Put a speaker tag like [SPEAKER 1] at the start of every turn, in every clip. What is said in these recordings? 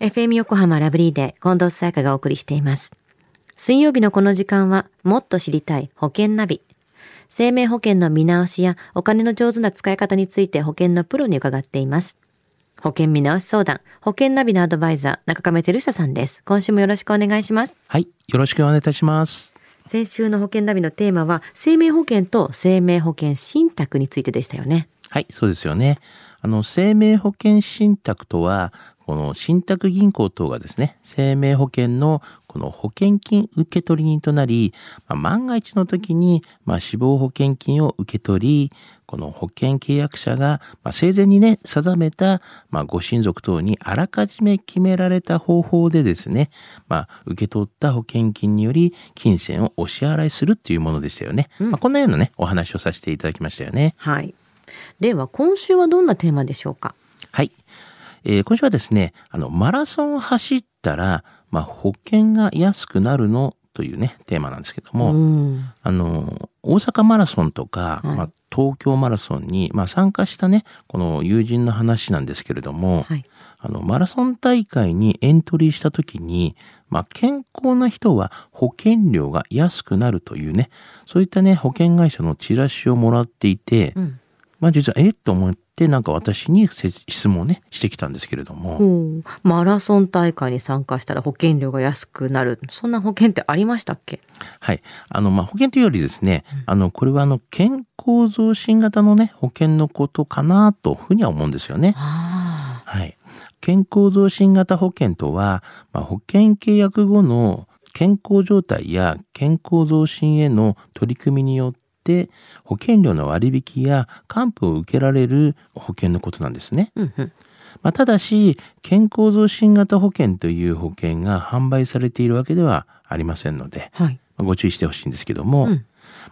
[SPEAKER 1] FM 横浜ラブリーで近藤沙耶香がお送りしています。水曜日のこの時間は、もっと知りたい保険ナビ。生命保険の見直しやお金の上手な使い方について保険のプロに伺っています。保険見直し相談、保険ナビのアドバイザー、中亀照久さんです。今週もよろしくお願いします。
[SPEAKER 2] はい。よろしくお願いいたします。
[SPEAKER 1] 先週の保険ナビのテーマは、生命保険と生命保険信託についてでしたよね。
[SPEAKER 2] はい、そうですよね。あの、生命保険信託とは、この信託銀行等がですね、生命保険のこの保険金受取人となり、まあ、万が一の時に、まあ、死亡保険金を受け取り、この保険契約者が、まあ、生前にね、定めた、まあ、ご親族等にあらかじめ決められた方法でですね、まあ、受け取った保険金により、金銭をお支払いするっていうものでしたよね。まあ、こんなようなね、お話をさせていただきましたよね。
[SPEAKER 1] はい。では、今週はどんなテーマでしょうか？
[SPEAKER 2] はい。えー今週はですね、あの、マラソンを走ったら、まあ、保険が安くなるのというね、テーマなんですけども、
[SPEAKER 1] うん。
[SPEAKER 2] あの、大阪マラソンとか、
[SPEAKER 1] はい
[SPEAKER 2] まあ、東京マラソンに、まあ、参加したね、この友人の話なんですけれども、
[SPEAKER 1] はい。
[SPEAKER 2] あの、マラソン大会にエントリーした時に、まあ、健康な人は保険料が安くなるというね、そういったね、保険会社のチラシをもらっていて、
[SPEAKER 1] うん。
[SPEAKER 2] まあ、実は、えっと思って、なんか私にせ質問をね、してきたんですけれども、
[SPEAKER 1] マラソン大会に参加したら保険料が安くなる。そんな保険ってありましたっけ？
[SPEAKER 2] はい。あの、まあ、保険というよりですね、あの、これはあの、健康増進型のね、保険のことかなというふうには思うんですよね。
[SPEAKER 1] あ
[SPEAKER 2] はい。健康増進型保険とは、まあ、保険契約後の健康状態や健康増進への取り組みによって、保険料の割引や還付を受けられる保険のことなんですね。
[SPEAKER 1] あ。うんうん。ま
[SPEAKER 2] まあ、ただし、健康増進型保険という保険が販売されているわけではありませんので、
[SPEAKER 1] はい。
[SPEAKER 2] まあご注意してほしいんですけども、
[SPEAKER 1] うん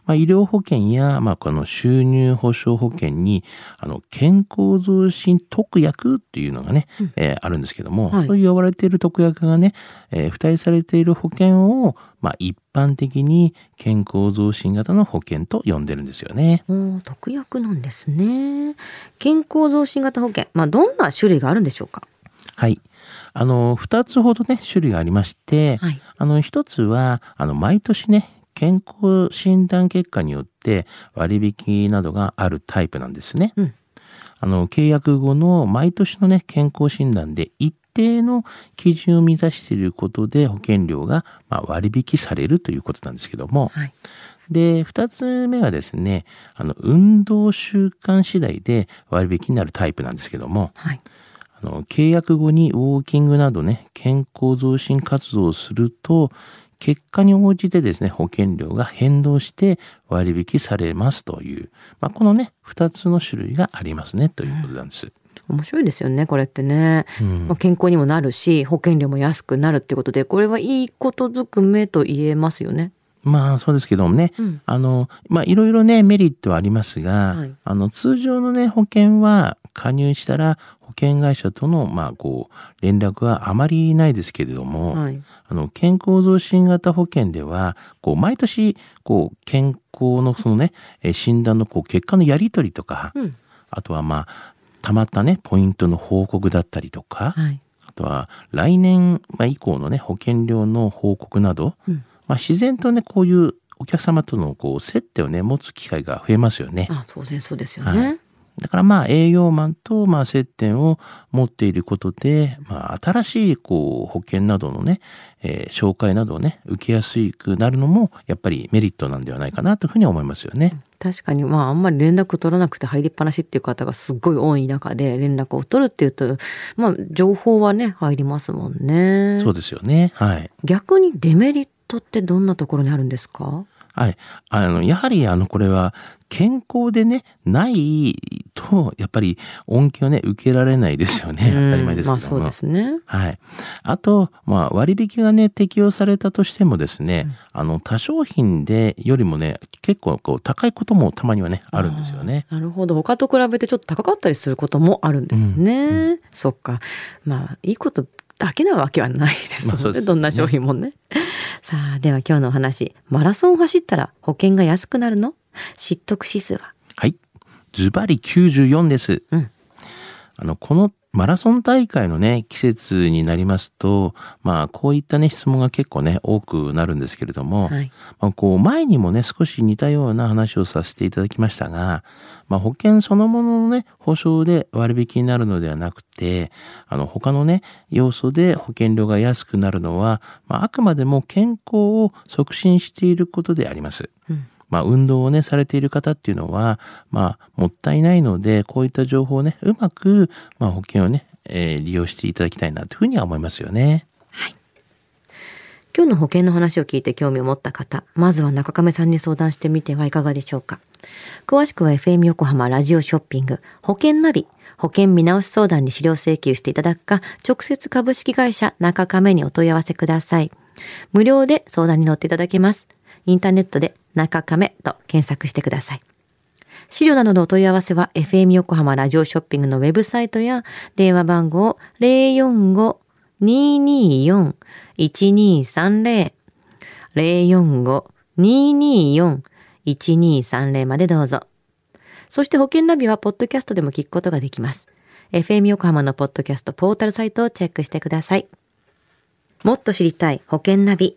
[SPEAKER 2] まあ、医療保険や、まあ、この収入保障保険に、あの、健康増進特約っていうのがね、えーあるんですけども、
[SPEAKER 1] はい
[SPEAKER 2] そういう呼ばれている特約がね、えー付帯されている保険を、まあ、一般的に健康増進型の保険と呼んでるんですよね。
[SPEAKER 1] おー特約なんですね。健康増進型保険。まあ、どんな種類があるんでしょうか？
[SPEAKER 2] はい。あの、二つほどね、種類がありまして、
[SPEAKER 1] はい
[SPEAKER 2] あの、一つは、あの、毎年ね、健康診断結果によって割引などがあるタイプなんですね。
[SPEAKER 1] うん
[SPEAKER 2] あの、契約後の毎年のね、健康診断で一定の基準を満たしていることで保険料がまあ割引されるということなんですけども、
[SPEAKER 1] はい。
[SPEAKER 2] で、二つ目はですね、あの、運動習慣次第で割引になるタイプなんですけども、
[SPEAKER 1] はい。
[SPEAKER 2] あの、契約後にウォーキングなどね、健康増進活動をすると、結果に応じてですね、保険料が変動して割引されますという、まあ、このね、二つの種類がありますね、ということなんです。
[SPEAKER 1] 面白いですよね、これってね。
[SPEAKER 2] うん
[SPEAKER 1] まあ、健康にもなるし、保険料も安くなるってことで、これはいいことずくめと言えますよね。
[SPEAKER 2] まあそうですけどもね、
[SPEAKER 1] うん
[SPEAKER 2] あの、まあいろいろねメリットはありますが、
[SPEAKER 1] はい
[SPEAKER 2] あの通常のね保険は加入したら保険会社とのまあこう連絡はあまりないですけれども、
[SPEAKER 1] はい。
[SPEAKER 2] あの健康増進型保険ではこう毎年こう健康のそのねえー診断のこう結果のやり取りとか、
[SPEAKER 1] うん。
[SPEAKER 2] あとはまあたまったねポイントの報告だったりとか、
[SPEAKER 1] はい。
[SPEAKER 2] あとは来年まあ以降のね保険料の報告など、
[SPEAKER 1] うん。
[SPEAKER 2] まあ、自然とねこういうお客様とのこう接点をね持つ機会が増えますよね。
[SPEAKER 1] あ、当然そうですよ
[SPEAKER 2] は
[SPEAKER 1] ね。
[SPEAKER 2] だからまあ営業マンとまあ接点を持っていることで、まあ、新しいこう保険などのね、えー紹介などをね受けやすくなるのもやっぱりメリットなんではないかなというふうに思いますよね。
[SPEAKER 1] 確かに、まあ、あんまり連絡取らなくて入りっぱなしっていう方がすっごい多い中で連絡を取るっていうと、まあ、情報はね、入りますもんね。
[SPEAKER 2] そうですよね。はい。
[SPEAKER 1] 逆にデメリットってどんなところにあるんですか？
[SPEAKER 2] はい。あの、やはり、あの、これは、健康でね、ないと、やっぱり、恩恵をね、受けられないですよね。当たり前ですけども。
[SPEAKER 1] まあ、そうですね。
[SPEAKER 2] はい。あと、まあ、割引がね、適用されたとしてもですね、あの、他商品で、よりもね、結構、こう、高いこともたまにはね、あるんですよね。
[SPEAKER 1] なるほど。他と比べてちょっと高かったりすることもあるんですね。そっか。まあ、いいことだけなわけはないですので、
[SPEAKER 2] まあ
[SPEAKER 1] どんな商品もね。さあ、では今日のお話。マラソンを走ったら保険が安くなるの？知得指数は
[SPEAKER 2] はい。ズバリ94です。
[SPEAKER 1] うん
[SPEAKER 2] あの、このマラソン大会のね、季節になりますと、まあ、こういったね、質問が結構ね、多くなるんですけれども、はい、まあ、こう、前にもね、少し似たような話をさせていただきましたが、まあ、保険そのもののね、保証で割引になるのではなくて、あの、他のね、要素で保険料が安くなるのは、まあ、あくまでも健康を促進していることであります。うんまあ、運動をね、されている方っていうのは、まあ、もったいないので、こういった情報をね、うまく、まあ、保険をね、えー、利用していただきたいなというふうには思いますよね。はい。
[SPEAKER 1] 今日の保険の話を聞いて興味を持った方、まずは中亀さんに相談してみてはいかがでしょうか。詳しくは FM 横浜ラジオショッピング、保険ナビ、保険見直し相談に資料請求していただくか、直接株式会社中亀にお問い合わせください。無料で相談に乗っていただけます。インターネットで中亀と検索してください。資料などのお問い合わせは FM 横浜ラジオショッピングのウェブサイトや電話番号045-224-1230 045-224-1230までどうぞ。そして保険ナビはポッドキャストでも聞くことができます。FM 横浜のポッドキャストポータルサイトをチェックしてください。もっと知りたい保険ナビ。